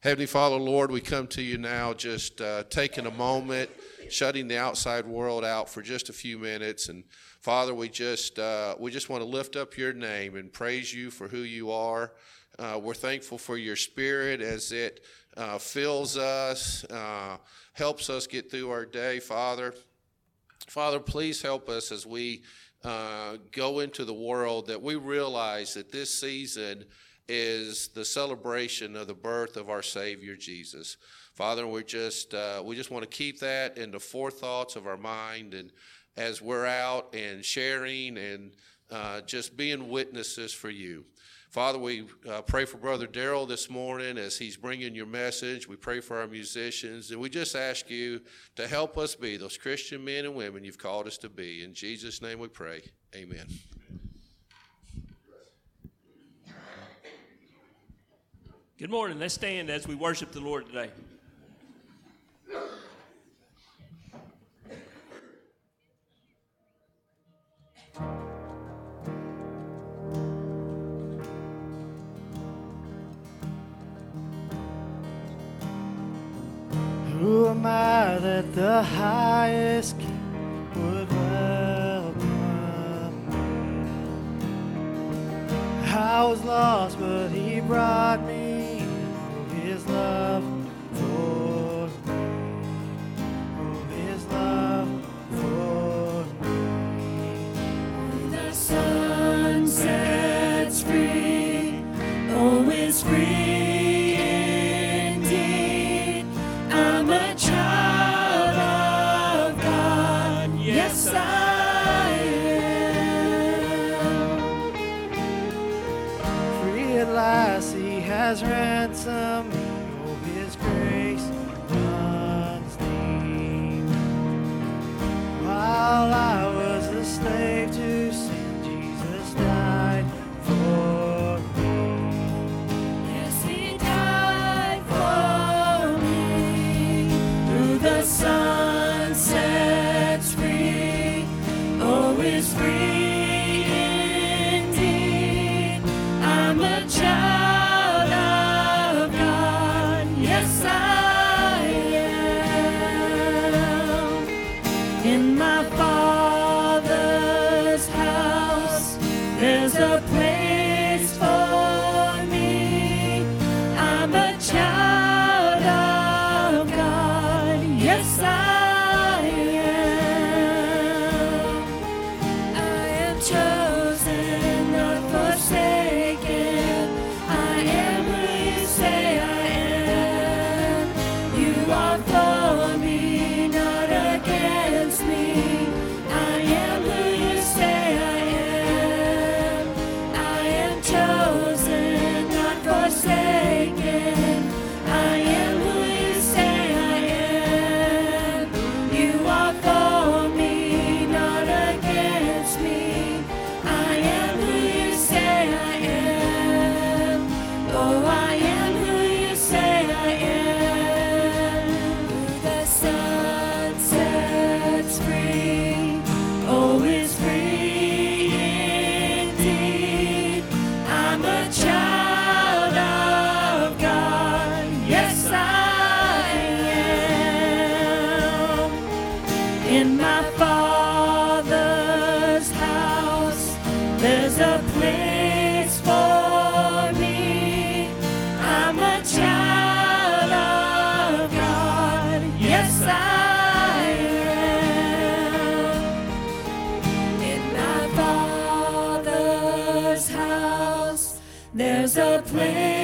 Heavenly Father, Lord, we come to you now just uh, taking a moment, shutting the outside world out for just a few minutes. And Father, we just, uh, we just want to lift up your name and praise you for who you are. Uh, we're thankful for your spirit as it uh, fills us, uh, helps us get through our day, Father. Father, please help us as we uh, go into the world that we realize that this season is the celebration of the birth of our Savior Jesus. Father, we just uh, we just want to keep that in the forethoughts of our mind, and as we're out and sharing and uh, just being witnesses for you. Father, we uh, pray for Brother Daryl this morning as he's bringing your message. We pray for our musicians, and we just ask you to help us be those Christian men and women you've called us to be. In Jesus' name we pray. Amen. Good morning. Let's stand as we worship the Lord today. Who am I that the highest king would welcome? I was lost, but he brought me love In my In my Father's house, there's a place for me. I'm a child of God. Yes, I am. In my Father's house, there's a place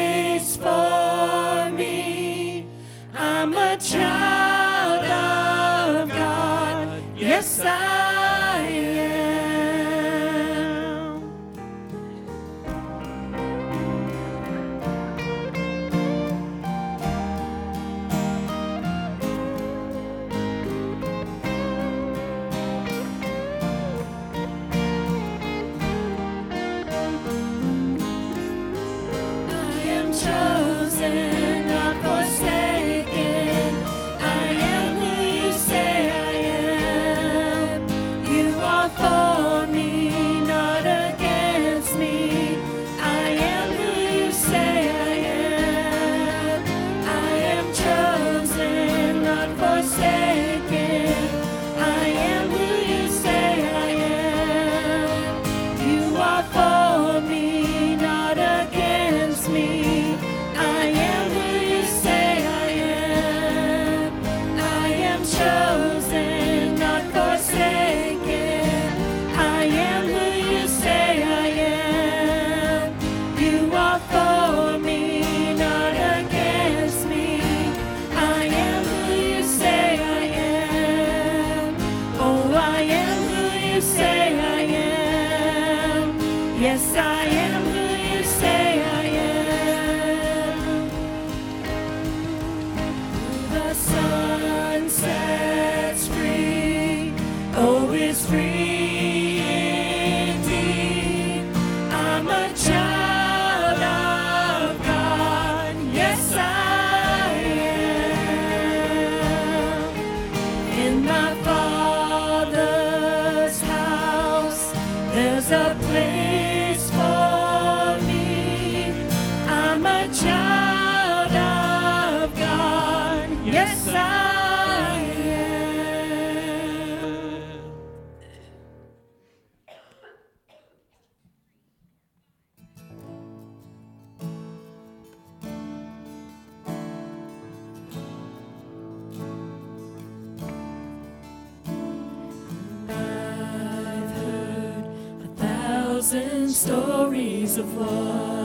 and stories of love.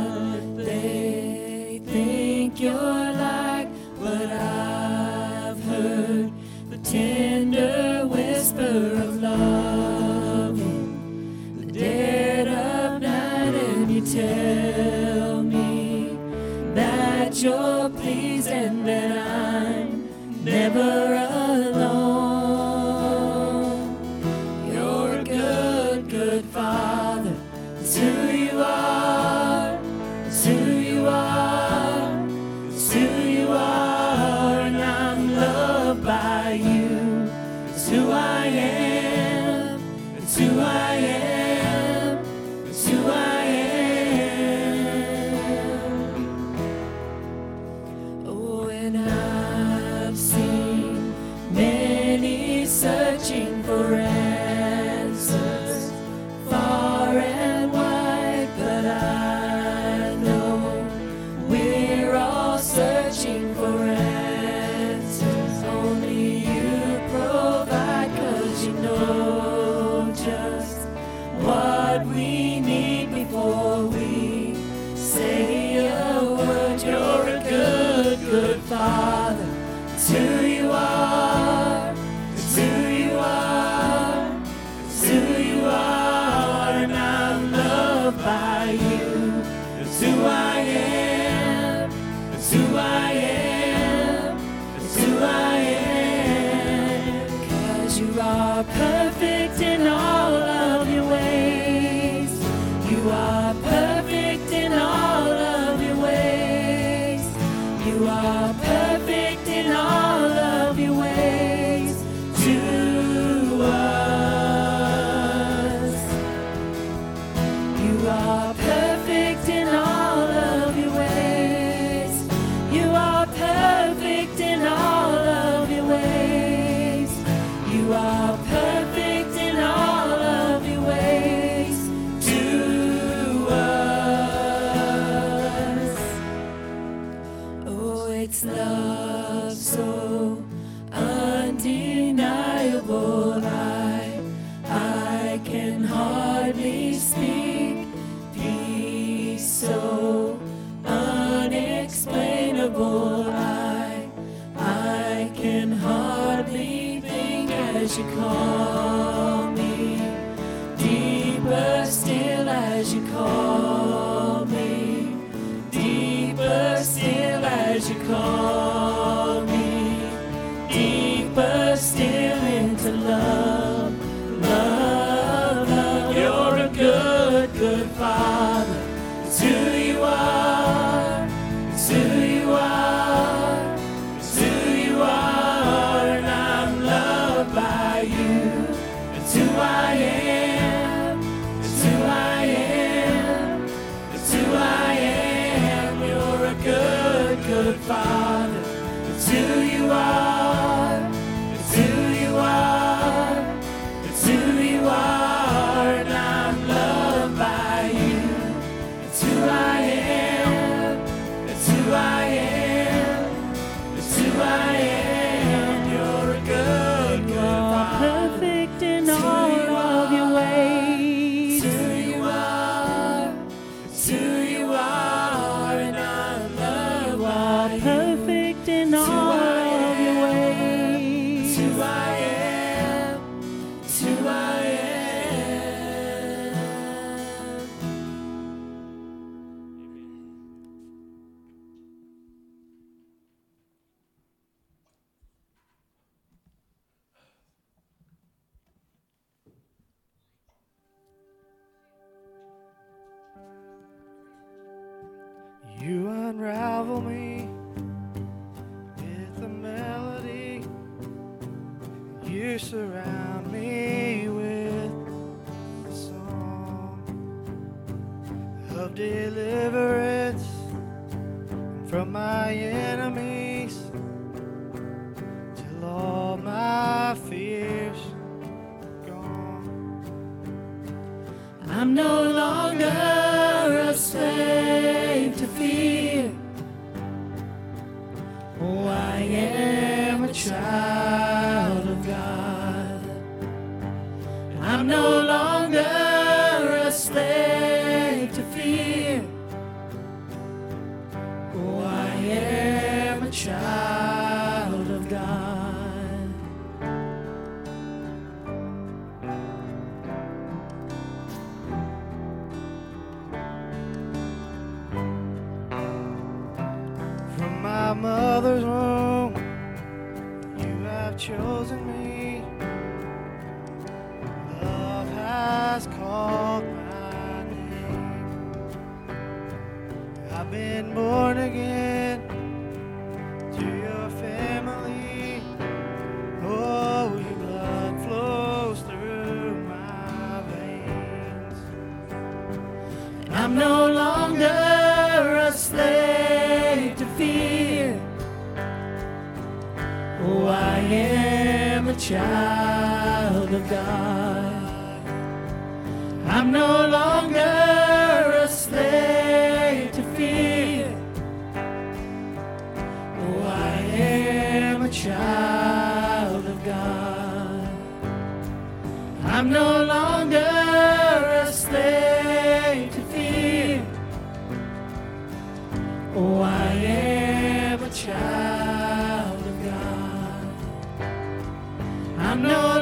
slow. am a child of God. I'm no child of God. I'm no longer a slave to fear. Oh, I am a child of God. I'm no longer. No.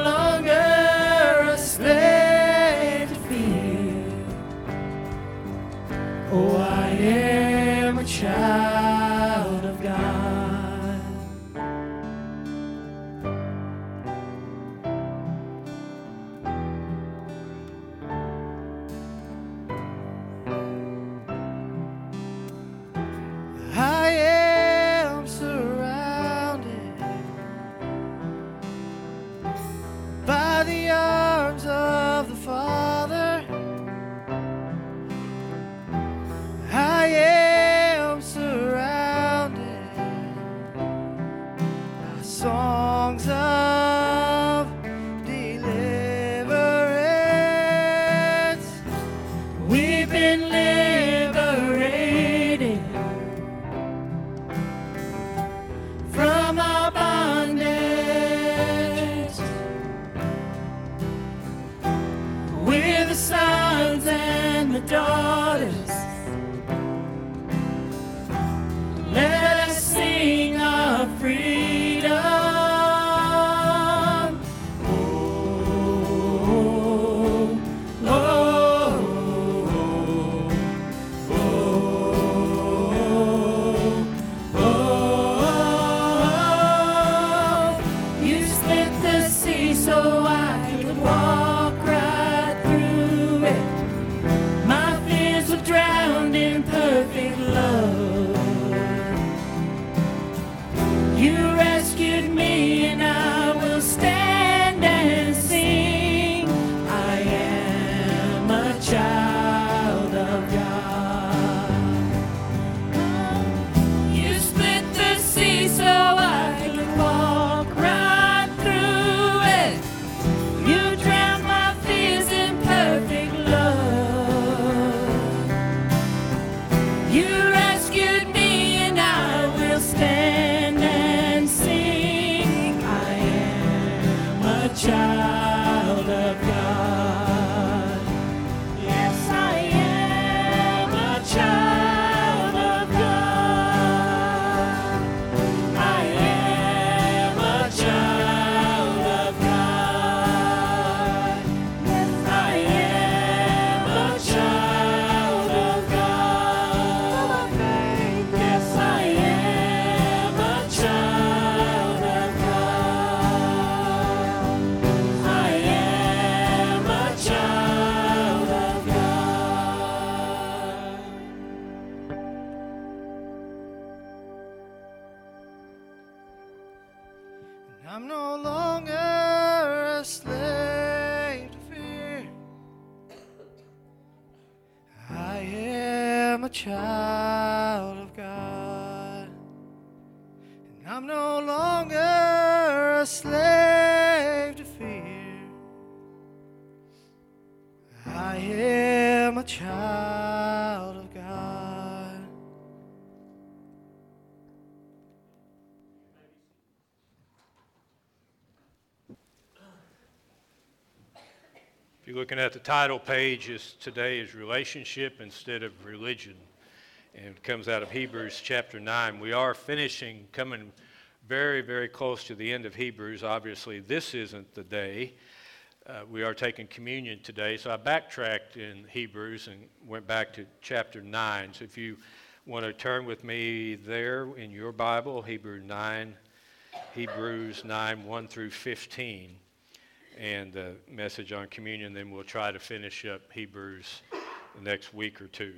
sons and the daughters. looking at the title page is today is relationship instead of religion. And it comes out of Hebrews chapter 9. We are finishing, coming very, very close to the end of Hebrews. Obviously, this isn't the day. Uh, we are taking communion today. So I backtracked in Hebrews and went back to chapter 9. So if you want to turn with me there in your Bible, Hebrew 9, Hebrews 9, 1 through 15 and the message on communion. Then we'll try to finish up Hebrews the next week or two.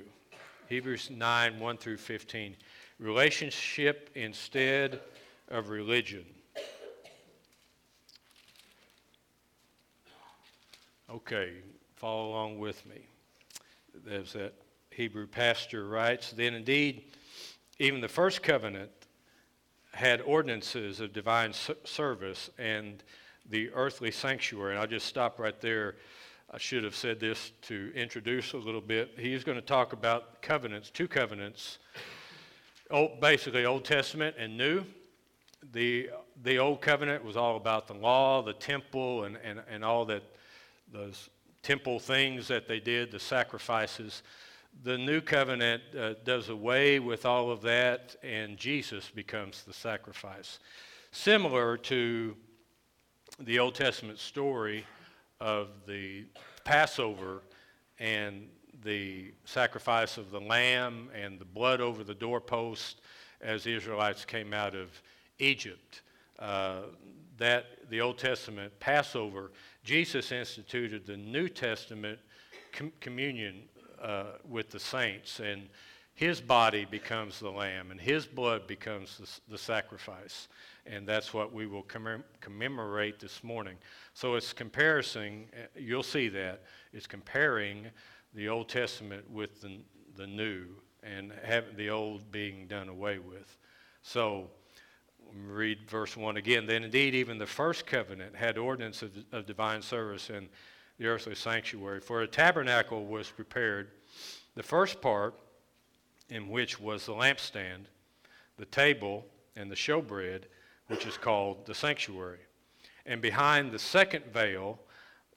Hebrews 9, 1 through 15. Relationship instead of religion. Okay, follow along with me. As that Hebrew pastor writes, then indeed, even the first covenant had ordinances of divine service and the earthly sanctuary. And I'll just stop right there. I should have said this to introduce a little bit. He's going to talk about covenants, two covenants, old, basically Old Testament and New. The, the Old Covenant was all about the law, the temple, and, and, and all that those temple things that they did, the sacrifices. The new covenant uh, does away with all of that, and Jesus becomes the sacrifice. Similar to the Old Testament story of the Passover and the sacrifice of the lamb and the blood over the doorpost as the Israelites came out of Egypt. Uh, that the Old Testament Passover Jesus instituted the New Testament com- communion uh, with the saints, and his body becomes the lamb, and his blood becomes the, the sacrifice. And that's what we will commem- commemorate this morning. So it's comparison, uh, you'll see that, it's comparing the Old Testament with the, the New, and having the old being done away with. So, read verse 1 again. Then indeed, even the first covenant had ordinance of, of divine service in the earthly sanctuary. For a tabernacle was prepared, the first part, in which was the lampstand, the table, and the showbread, which is called the sanctuary. And behind the second veil,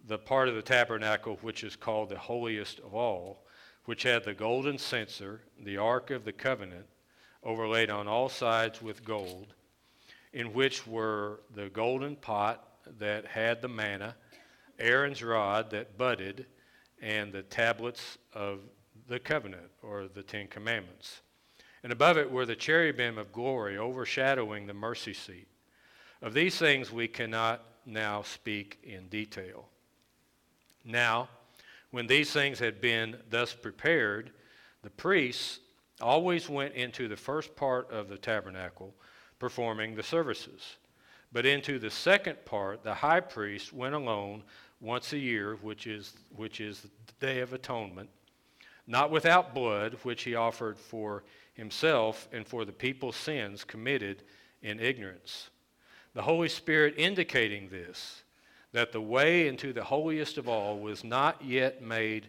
the part of the tabernacle which is called the holiest of all, which had the golden censer, the ark of the covenant, overlaid on all sides with gold in which were the golden pot that had the manna, Aaron's rod that budded, and the tablets of the covenant, or the Ten Commandments. And above it were the cherubim of glory overshadowing the mercy seat. Of these things we cannot now speak in detail. Now, when these things had been thus prepared, the priests always went into the first part of the tabernacle performing the services. But into the second part, the high priest went alone once a year, which is, which is the Day of Atonement, not without blood, which he offered for himself and for the people's sins committed in ignorance. The Holy Spirit indicating this, that the way into the holiest of all was not yet made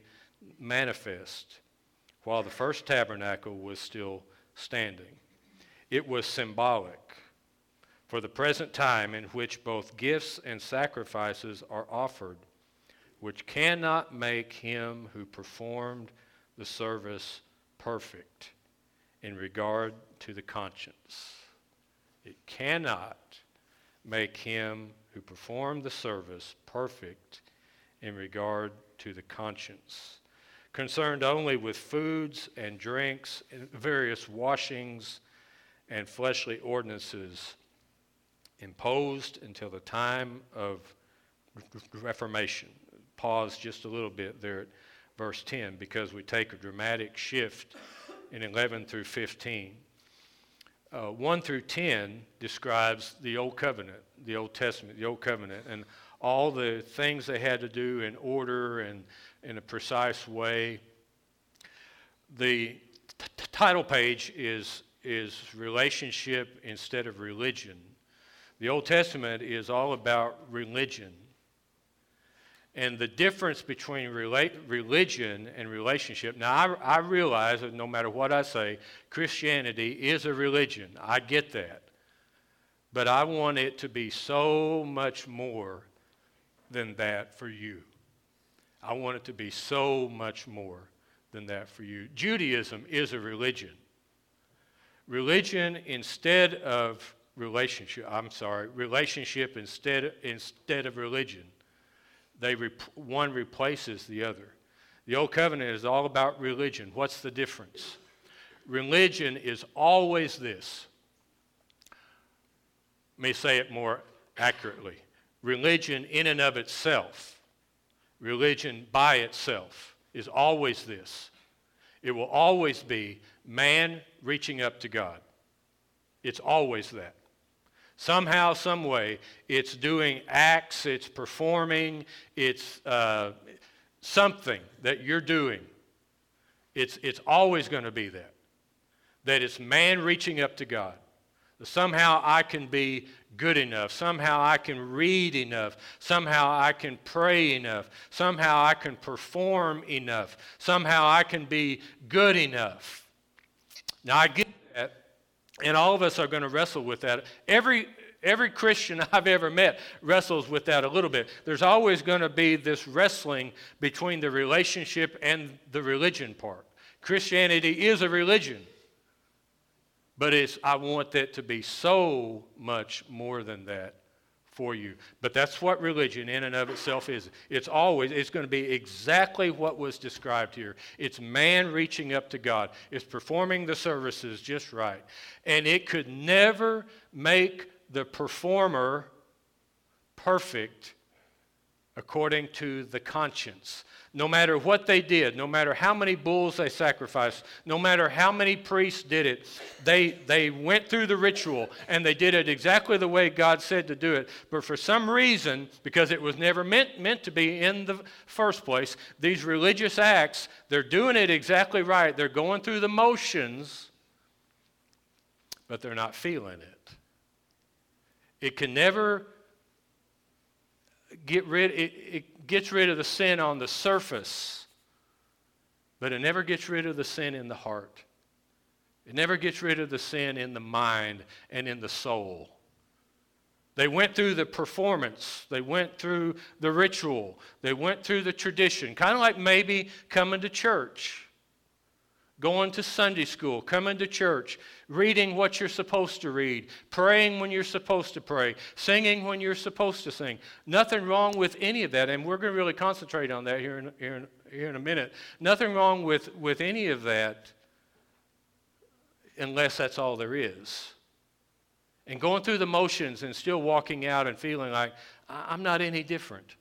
manifest while the first tabernacle was still standing. It was symbolic for the present time in which both gifts and sacrifices are offered, which cannot make him who performed the service perfect in regard to the conscience. It cannot make him who performed the service perfect in regard to the conscience. Concerned only with foods and drinks, and various washings and fleshly ordinances imposed until the time of Reformation. Pause just a little bit there at verse 10 because we take a dramatic shift in 11 through 15. Uh, 1 through 10 describes the Old Covenant, the Old Testament, the Old Covenant, and all the things they had to do in order and in a precise way. The t- title page is, is relationship instead of religion. The Old Testament is all about religion. And the difference between religion and relationship, now I, I realize that no matter what I say, Christianity is a religion. I get that. But I want it to be so much more than that for you. I want it to be so much more than that for you. Judaism is a religion. Religion, instead of relationship, I'm sorry, relationship instead, instead of religion. They rep- one replaces the other. The Old Covenant is all about religion. What's the difference? Religion is always this. Let me say it more accurately. Religion, in and of itself, religion by itself, is always this. It will always be man reaching up to God. It's always that. Somehow, some way, it's doing acts, it's performing, it's uh, something that you're doing. It's, it's always going to be that. That it's man reaching up to God. Somehow I can be good enough. Somehow I can read enough. Somehow I can pray enough. Somehow I can perform enough. Somehow I can be good enough. Now I get and all of us are going to wrestle with that. Every Every Christian I've ever met wrestles with that a little bit. There's always going to be this wrestling between the relationship and the religion part. Christianity is a religion, but it's, I want that to be so much more than that for you. But that's what religion in and of itself is. It's always, it's going to be exactly what was described here. It's man reaching up to God, it's performing the services just right. And it could never make the performer perfect according to the conscience. No matter what they did, no matter how many bulls they sacrificed, no matter how many priests did it, they, they went through the ritual and they did it exactly the way God said to do it. But for some reason, because it was never meant, meant to be in the first place, these religious acts, they're doing it exactly right. They're going through the motions, but they're not feeling it. It can never get rid, it, it gets rid of the sin on the surface, but it never gets rid of the sin in the heart. It never gets rid of the sin in the mind and in the soul. They went through the performance. They went through the ritual. They went through the tradition. Kind of like maybe coming to church going to Sunday school, coming to church, reading what you're supposed to read, praying when you're supposed to pray, singing when you're supposed to sing. Nothing wrong with any of that, and we're going to really concentrate on that here in, here in, here in a minute. Nothing wrong with, with any of that unless that's all there is. And going through the motions and still walking out and feeling like, I'm not any different.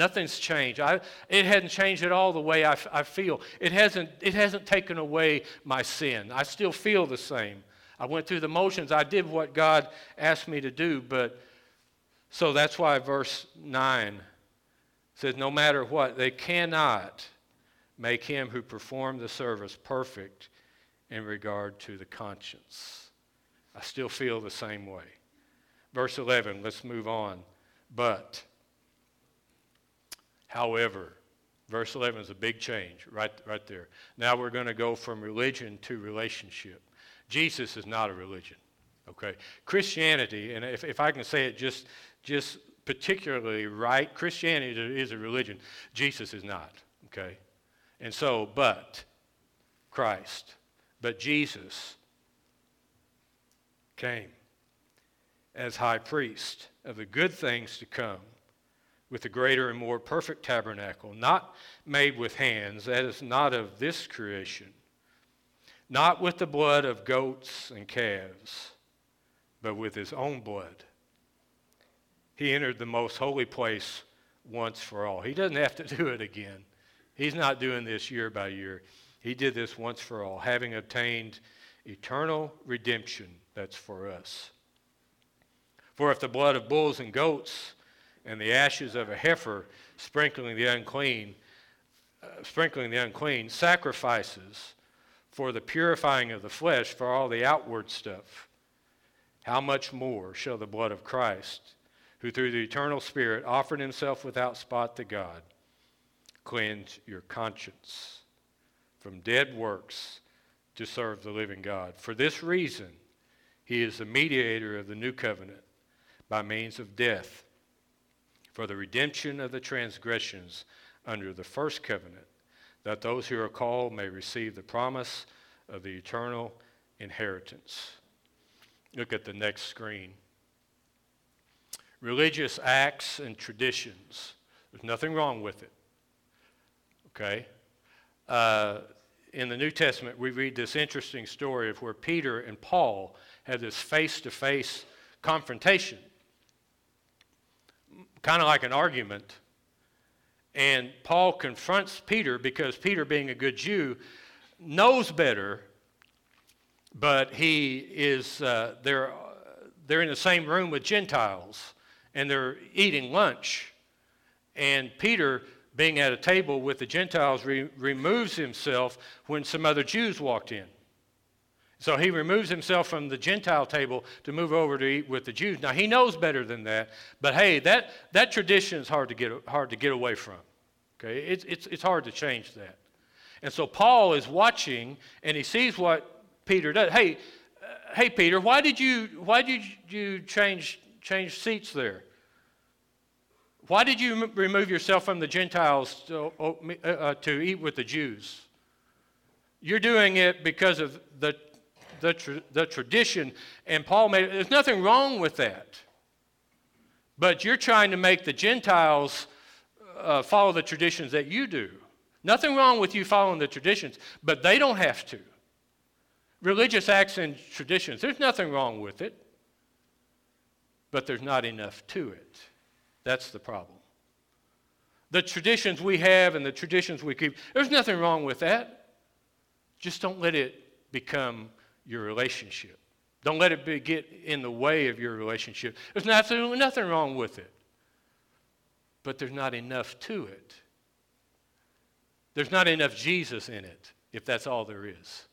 Nothing's changed. I, it hasn't changed at all the way I, I feel. It hasn't, it hasn't taken away my sin. I still feel the same. I went through the motions. I did what God asked me to do, but so that's why verse 9 says, No matter what, they cannot make him who performed the service perfect in regard to the conscience. I still feel the same way. Verse 11, let's move on. But However, verse 11 is a big change right, right there. Now we're going to go from religion to relationship. Jesus is not a religion, okay? Christianity, and if, if I can say it just, just particularly right, Christianity is a religion. Jesus is not, okay? And so, but Christ, but Jesus came as high priest of the good things to come with a greater and more perfect tabernacle, not made with hands, that is not of this creation, not with the blood of goats and calves, but with his own blood. He entered the most holy place once for all. He doesn't have to do it again. He's not doing this year by year. He did this once for all, having obtained eternal redemption that's for us. For if the blood of bulls and goats, and the ashes of a heifer sprinkling the unclean, uh, sprinkling the unclean, sacrifices for the purifying of the flesh, for all the outward stuff. How much more shall the blood of Christ, who through the eternal Spirit offered himself without spot to God, cleanse your conscience from dead works to serve the living God? For this reason, he is the mediator of the new covenant by means of death for the redemption of the transgressions under the first covenant, that those who are called may receive the promise of the eternal inheritance. Look at the next screen. Religious acts and traditions. There's nothing wrong with it. Okay? Uh, in the New Testament, we read this interesting story of where Peter and Paul had this face to face confrontation, kind of like an argument. And Paul confronts Peter because Peter, being a good Jew, knows better, but he is, uh, they're, they're in the same room with Gentiles and they're eating lunch. And Peter, being at a table with the Gentiles, re- removes himself when some other Jews walked in. So he removes himself from the Gentile table to move over to eat with the Jews. Now he knows better than that, but hey, that, that tradition is hard to get, hard to get away from. Okay, it's, it's, it's hard to change that. And so Paul is watching and he sees what Peter does. Hey, uh, hey Peter, why did you why did you change change seats there? Why did you m- remove yourself from the Gentiles to, uh, uh, to eat with the Jews? You're doing it because of the the, the tradition, and Paul made it. there's nothing wrong with that. But you're trying to make the Gentiles uh, follow the traditions that you do. Nothing wrong with you following the traditions, but they don't have to. Religious acts and traditions, there's nothing wrong with it, but there's not enough to it. That's the problem. The traditions we have and the traditions we keep, there's nothing wrong with that. Just don't let it become your relationship. Don't let it be, get in the way of your relationship. There's absolutely nothing wrong with it. But there's not enough to it. There's not enough Jesus in it, if that's all there is.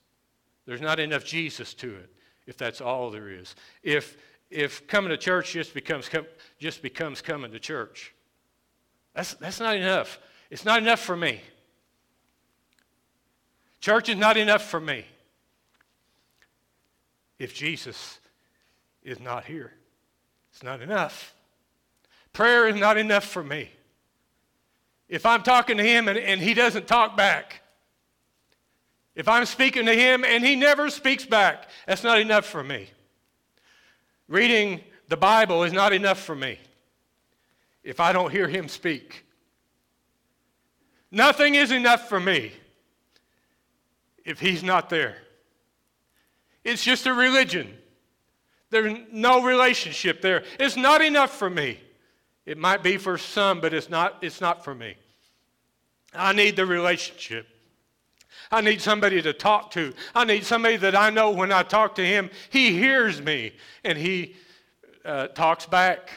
There's not enough Jesus to it, if that's all there is. If, if coming to church just becomes, just becomes coming to church, that's, that's not enough. It's not enough for me. Church is not enough for me if Jesus is not here. It's not enough. Prayer is not enough for me. If I'm talking to him and, and he doesn't talk back, if I'm speaking to him and he never speaks back, that's not enough for me. Reading the Bible is not enough for me if I don't hear him speak. Nothing is enough for me if he's not there. It's just a religion. There's no relationship there. It's not enough for me. It might be for some, but it's not, it's not for me. I need the relationship. I need somebody to talk to. I need somebody that I know when I talk to him, he hears me and he uh, talks back.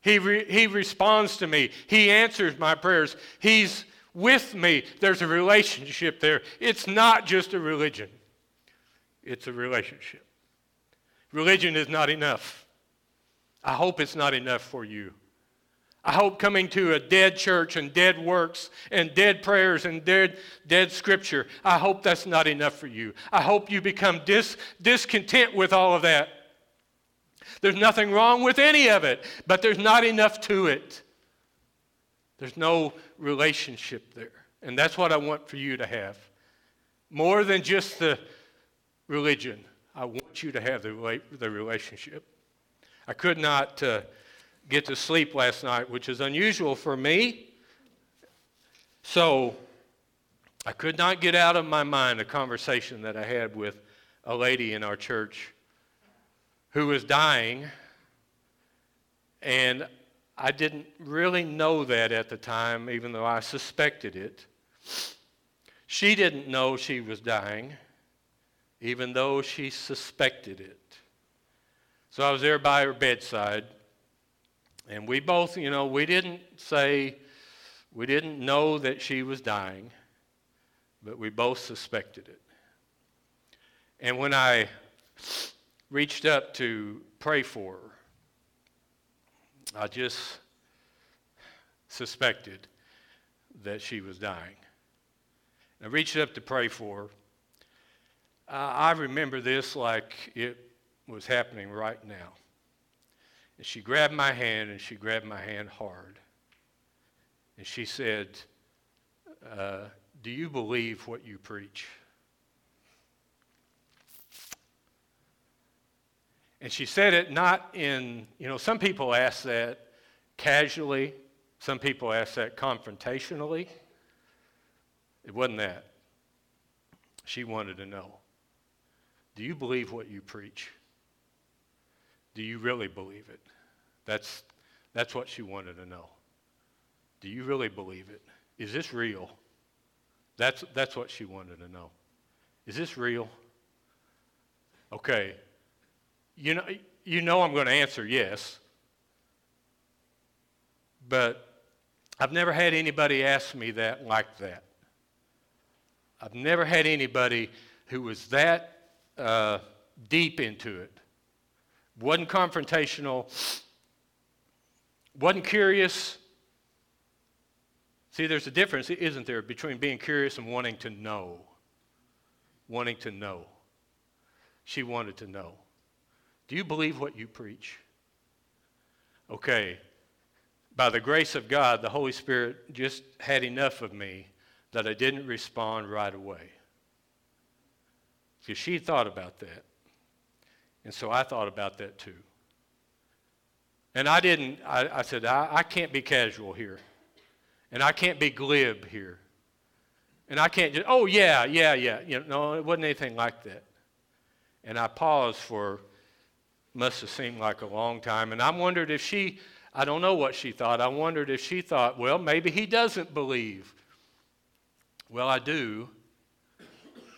He, re- he responds to me. He answers my prayers. He's with me. There's a relationship there. It's not just a religion it's a relationship. Religion is not enough. I hope it's not enough for you. I hope coming to a dead church and dead works and dead prayers and dead, dead scripture, I hope that's not enough for you. I hope you become dis, discontent with all of that. There's nothing wrong with any of it, but there's not enough to it. There's no relationship there. And that's what I want for you to have. More than just the religion. I want you to have the, the relationship. I could not uh, get to sleep last night, which is unusual for me. So I could not get out of my mind a conversation that I had with a lady in our church who was dying. And I didn't really know that at the time, even though I suspected it. She didn't know she was dying even though she suspected it. So I was there by her bedside, and we both, you know, we didn't say, we didn't know that she was dying, but we both suspected it. And when I reached up to pray for her, I just suspected that she was dying. I reached up to pray for her. I remember this like it was happening right now. And she grabbed my hand, and she grabbed my hand hard. And she said, uh, Do you believe what you preach? And she said it not in, you know, some people ask that casually, some people ask that confrontationally. It wasn't that. She wanted to know Do you believe what you preach? Do you really believe it? That's, that's what she wanted to know. Do you really believe it? Is this real? That's, that's what she wanted to know. Is this real? Okay. You know, you know I'm going to answer yes. But I've never had anybody ask me that like that. I've never had anybody who was that uh, deep into it. Wasn't confrontational, wasn't curious. See, there's a difference, isn't there, between being curious and wanting to know. Wanting to know. She wanted to know. Do you believe what you preach? Okay. By the grace of God, the Holy Spirit just had enough of me that I didn't respond right away. Because she thought about that. And so I thought about that too. And I didn't, I, I said, I, I can't be casual here. And I can't be glib here. And I can't just, oh, yeah, yeah, yeah. You know, no, it wasn't anything like that. And I paused for, must have seemed like a long time. And I wondered if she, I don't know what she thought. I wondered if she thought, well, maybe he doesn't believe. Well, I do.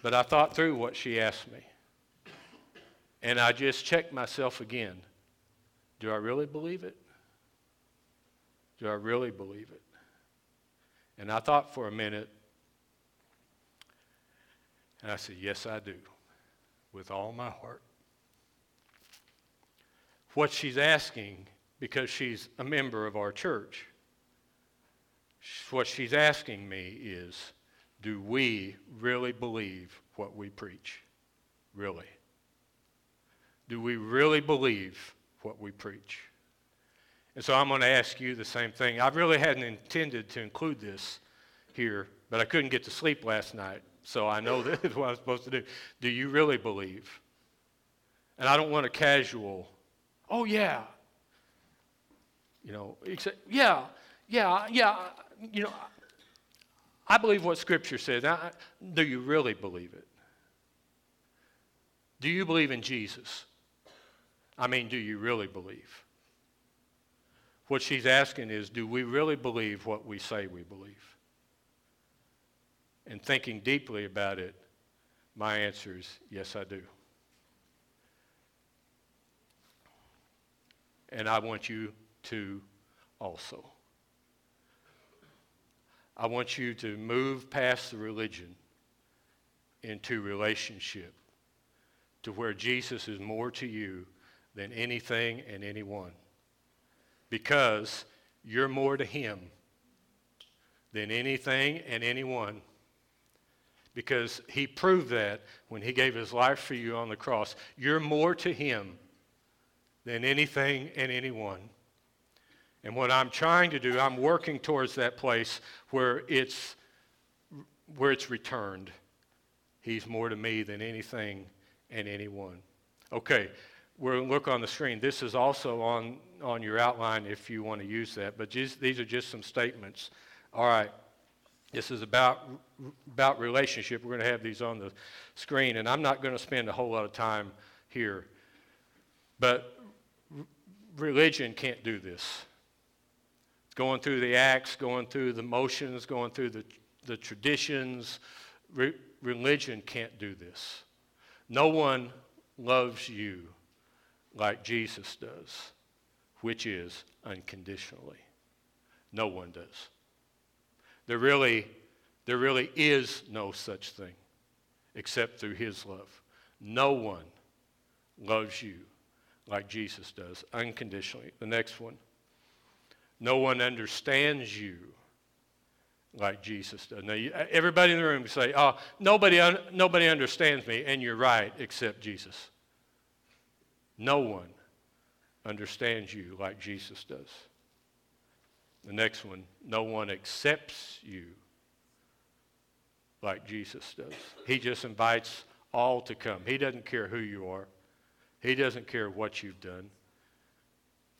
But I thought through what she asked me. And I just checked myself again. Do I really believe it? Do I really believe it? And I thought for a minute, and I said, Yes, I do, with all my heart. What she's asking, because she's a member of our church, what she's asking me is, Do we really believe what we preach? Really? Do we really believe what we preach? And so I'm going to ask you the same thing. I really hadn't intended to include this here, but I couldn't get to sleep last night, so I know this is what I'm supposed to do. Do you really believe? And I don't want a casual, oh, yeah. You know, except, yeah, yeah, yeah, you know, I believe what Scripture says. Now, do you really believe it? Do you believe in Jesus? I mean, do you really believe? What she's asking is, do we really believe what we say we believe? And thinking deeply about it, my answer is, yes, I do. And I want you to also. I want you to move past the religion into relationship to where Jesus is more to you than anything and anyone. Because you're more to him than anything and anyone. Because he proved that when he gave his life for you on the cross. You're more to him than anything and anyone. And what I'm trying to do, I'm working towards that place where it's, where it's returned. He's more to me than anything and anyone. Okay, we'll look on the screen. This is also on, on your outline if you want to use that, but just, these are just some statements. All right, this is about, about relationship. We're going to have these on the screen, and I'm not going to spend a whole lot of time here. But religion can't do this. Going through the acts, going through the motions, going through the, the traditions, re- religion can't do this. No one loves you like Jesus does, which is unconditionally. No one does. There really, there really is no such thing except through his love. No one loves you like Jesus does, unconditionally. The next one. No one understands you like Jesus does. Now, you, everybody in the room say, oh, nobody, un- nobody understands me, and you're right, except Jesus. No one understands you like Jesus does. The next one, no one accepts you like Jesus does. He just invites all to come. He doesn't care who you are. He doesn't care what you've done.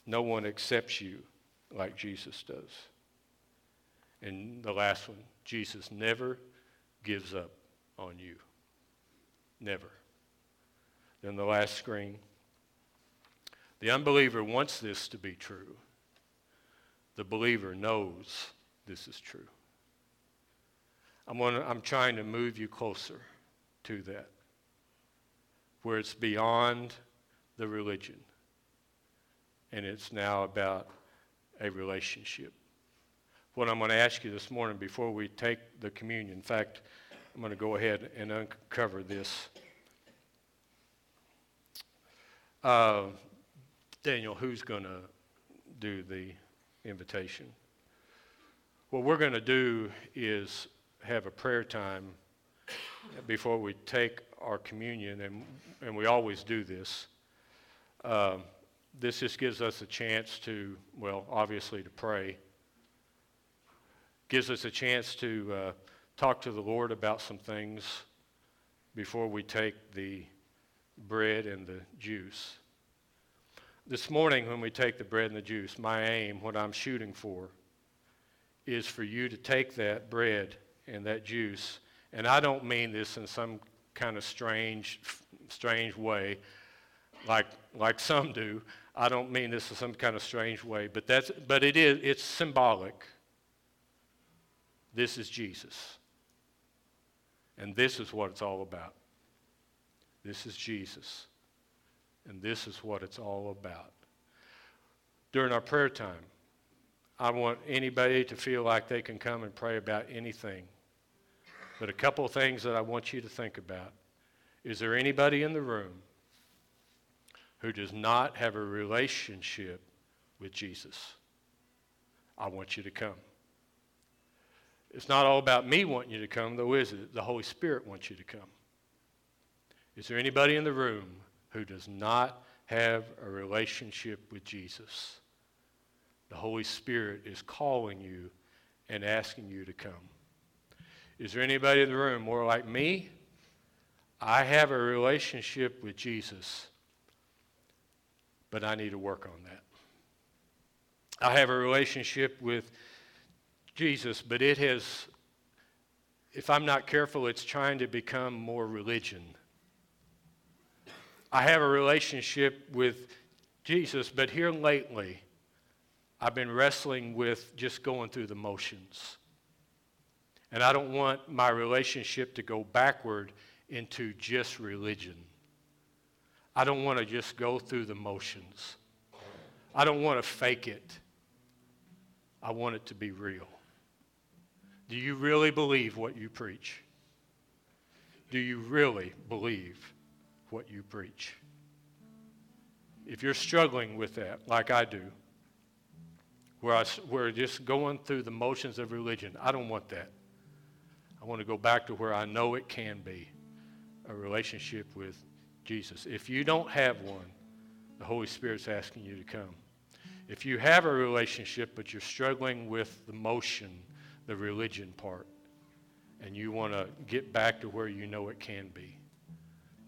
No one accepts you like Jesus does. And the last one, Jesus never gives up on you. Never. Then the last screen. The unbeliever wants this to be true. The believer knows this is true. I'm, I'm trying to move you closer to that, where it's beyond the religion, and it's now about a relationship. What I'm going to ask you this morning before we take the communion, in fact, I'm going to go ahead and uncover this. Uh, Daniel, who's going to do the invitation? What we're going to do is have a prayer time before we take our communion, and, and we always do this. Uh, this just gives us a chance to, well, obviously to pray. Gives us a chance to uh, talk to the Lord about some things before we take the bread and the juice. This morning, when we take the bread and the juice, my aim, what I'm shooting for, is for you to take that bread and that juice, and I don't mean this in some kind of strange, strange way, like like some do. I don't mean this in some kind of strange way, but that's but it is it's symbolic. This is Jesus. And this is what it's all about. This is Jesus. And this is what it's all about. During our prayer time, I want anybody to feel like they can come and pray about anything. But a couple of things that I want you to think about. Is there anybody in the room who does not have a relationship with Jesus? I want you to come. It's not all about me wanting you to come, though, is it? The Holy Spirit wants you to come. Is there anybody in the room who does not have a relationship with Jesus? The Holy Spirit is calling you and asking you to come. Is there anybody in the room more like me? I have a relationship with Jesus, but I need to work on that. I have a relationship with Jesus, but it has, if I'm not careful, it's trying to become more religion. I have a relationship with Jesus, but here lately, I've been wrestling with just going through the motions. And I don't want my relationship to go backward into just religion. I don't want to just go through the motions. I don't want to fake it. I want it to be real. Do you really believe what you preach? Do you really believe what you preach? If you're struggling with that, like I do, where I, we're just going through the motions of religion, I don't want that. I want to go back to where I know it can be a relationship with Jesus. If you don't have one, the Holy Spirit's asking you to come. If you have a relationship, but you're struggling with the motion, the religion part, and you want to get back to where you know it can be,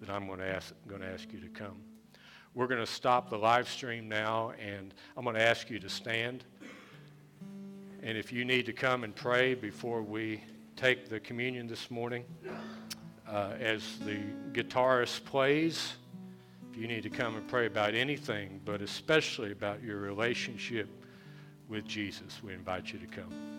then I'm going to ask, going to ask you to come. We're going to stop the live stream now, and I'm going to ask you to stand. And if you need to come and pray before we take the communion this morning, uh, as the guitarist plays, if you need to come and pray about anything, but especially about your relationship with Jesus, we invite you to come.